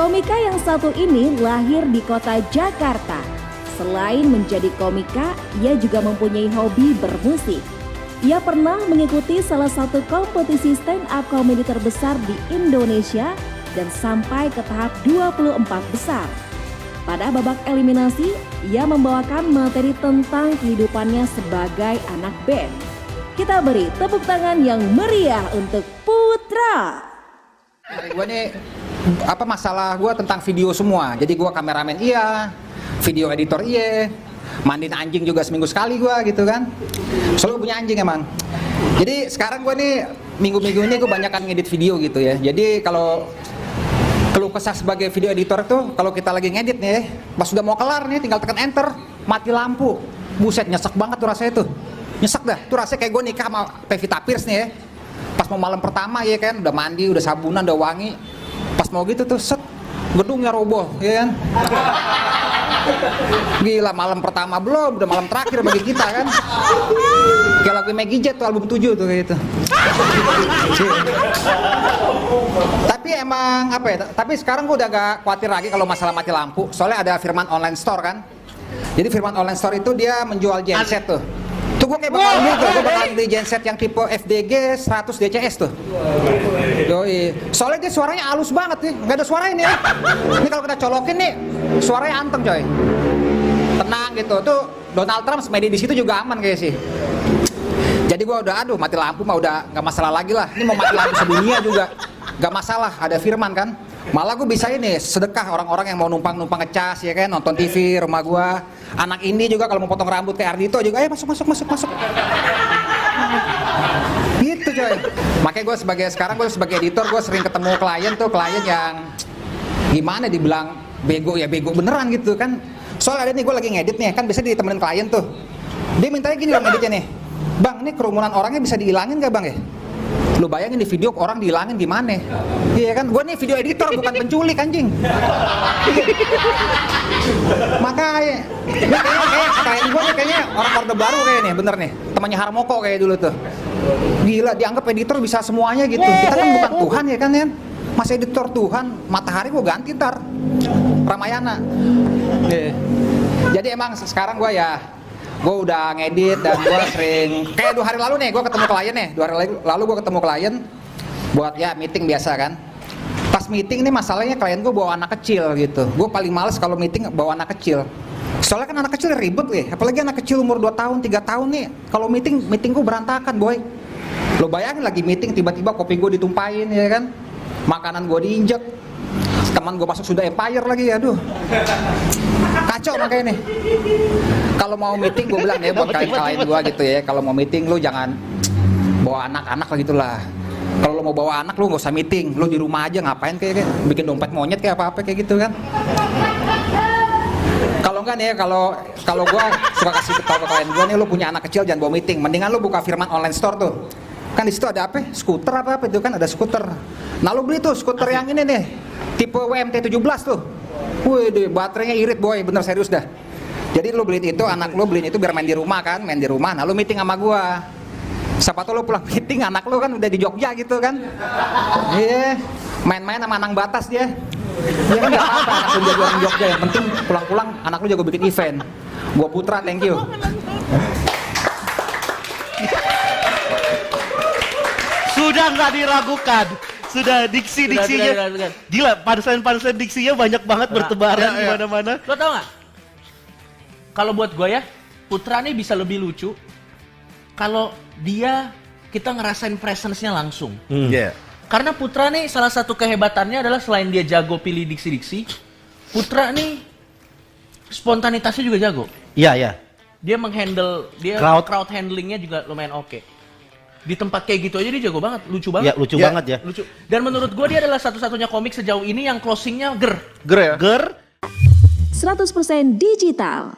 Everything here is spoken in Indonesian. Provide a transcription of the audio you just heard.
Komika yang satu ini lahir di kota Jakarta. Selain menjadi komika, ia juga mempunyai hobi bermusik. Ia pernah mengikuti salah satu kompetisi stand up komedi terbesar di Indonesia dan sampai ke tahap 24 besar. Pada babak eliminasi, ia membawakan materi tentang kehidupannya sebagai anak band. Kita beri tepuk tangan yang meriah untuk Putra. Gue nih apa masalah gue tentang video semua. Jadi gue kameramen iya, video editor iya, mandiin anjing juga seminggu sekali gue gitu kan. Selalu punya anjing emang. Jadi sekarang gue nih minggu-minggu ini gue banyak kan ngedit video gitu ya. Jadi kalau keluh kesah sebagai video editor tuh kalau kita lagi ngedit nih, pas sudah mau kelar nih tinggal tekan enter, mati lampu. Buset nyesek banget tuh rasanya tuh. Nyesek dah, tuh rasanya kayak gue nikah sama Pevita Pierce nih ya. Pas mau malam pertama ya kan, udah mandi, udah sabunan, udah wangi. Pas mau gitu tuh set, gedungnya roboh, ya kan. Gila malam pertama belum, udah malam terakhir bagi kita kan. Kayak lagu Maggie Jet tuh album 7 tuh kayak gitu. Tapi emang apa ya? Tapi sekarang gue udah gak khawatir lagi kalau masalah mati lampu. Soalnya ada Firman Online Store kan. Jadi Firman Online Store itu dia menjual genset tuh. Gue kayak bakal tuh, gue bakal beli genset yang tipe FDG 100 DCS tuh. Yoi. Soalnya dia suaranya halus banget nih, nggak ada suara ini ya. Ini kalau kita colokin nih, suaranya anteng coy. Tenang gitu. Tuh Donald Trump semedi di situ juga aman kayak sih. Jadi gue udah aduh mati lampu mah udah nggak masalah lagi lah. Ini mau mati lampu sedunia juga nggak masalah. Ada firman kan. Malah gue bisa ini sedekah orang-orang yang mau numpang-numpang ngecas ya kan nonton TV rumah gue. Anak ini juga kalau mau potong rambut kayak Ardito juga, ayo masuk masuk masuk masuk. Gitu coy. Makanya gue sebagai sekarang gue sebagai editor gue sering ketemu klien tuh klien yang gimana dibilang bego ya bego beneran gitu kan. Soalnya ada nih gue lagi ngedit nih kan bisa ditemenin klien tuh. Dia mintanya gini loh ngeditnya nih. Bang, ini kerumunan orangnya bisa dihilangin gak bang ya? Lu bayangin di video orang dihilangin gimana? Iya kan? Gue nih video editor bukan penculik anjing. Kayaknya kayak klien gue nih kayaknya orang orde baru kayak nih, bener nih. Temannya Harmoko kayak dulu tuh. Gila, dianggap editor bisa semuanya gitu. Kita kan bukan Tuhan ya kan ya? Mas editor Tuhan, matahari gue ganti ntar. Ramayana. Iya. Jadi emang sekarang gue ya gue udah ngedit dan gue sering kayak dua hari lalu nih gue ketemu klien nih. Dua hari lalu, gue ketemu klien buat ya meeting biasa kan. Pas meeting nih masalahnya klien gue bawa anak kecil gitu. Gue paling males kalau meeting bawa anak kecil. Soalnya kan anak kecil ribet nih apalagi anak kecil umur 2 tahun 3 tahun nih. Kalau meeting meeting gue berantakan boy. Lo bayangin lagi meeting tiba-tiba kopi gue ditumpahin ya kan? Makanan gue diinjek. Teman gue masuk sudah empire lagi aduh. Kacau makanya nih kalau mau meeting gue bilang ya buat kalian-kalian gue gitu ya. Kalau mau meeting lu jangan bawa anak-anak lah gitulah. Kalau lo mau bawa anak lu nggak usah meeting. Lu di rumah aja ngapain kayak, kayak bikin dompet monyet kayak apa-apa kayak gitu kan? Kalau enggak nih ya kalau kalau gue suka kasih tahu ke klien gue nih lu punya anak kecil jangan bawa meeting. Mendingan lu buka firman online store tuh. Kan di situ ada apa? Skuter apa apa itu kan? Ada skuter. Nah lu beli tuh skuter yang ini nih. Tipe WMT 17 tuh. Wih deh, baterainya irit boy, bener serius dah. Jadi lu beliin itu, anak lu beliin itu biar main di rumah kan, main di rumah. Nah lu meeting sama gua. Siapa tuh lu pulang meeting, anak lu kan udah di Jogja gitu kan. Iya, yeah. main-main sama anang batas dia. Dia kan gak apa-apa, anak lu jago orang Jogja. Yang penting pulang-pulang anak lu jago bikin event. Gua Putra, thank you. Sudah nggak diragukan. Sudah diksi-diksinya. Gila, pansen-pansen diksinya banyak banget bertebaran di mana-mana. Lo tau nggak? Kalau buat gue ya, Putra nih bisa lebih lucu kalau dia kita ngerasain presence-nya langsung. Iya. Karena Putra nih salah satu kehebatannya adalah selain dia jago pilih diksi-diksi, Putra nih spontanitasnya juga jago. Iya, iya. Dia menghandle dia Crowd. crowd, handlingnya juga lumayan oke. Di tempat kayak gitu aja dia jago banget, lucu Ya, banget. lucu Ya. banget ya. Lucu. Dan menurut gue dia adalah satu-satunya komik sejauh ini yang closingnya ger. Ger ya? Ger 100% digital.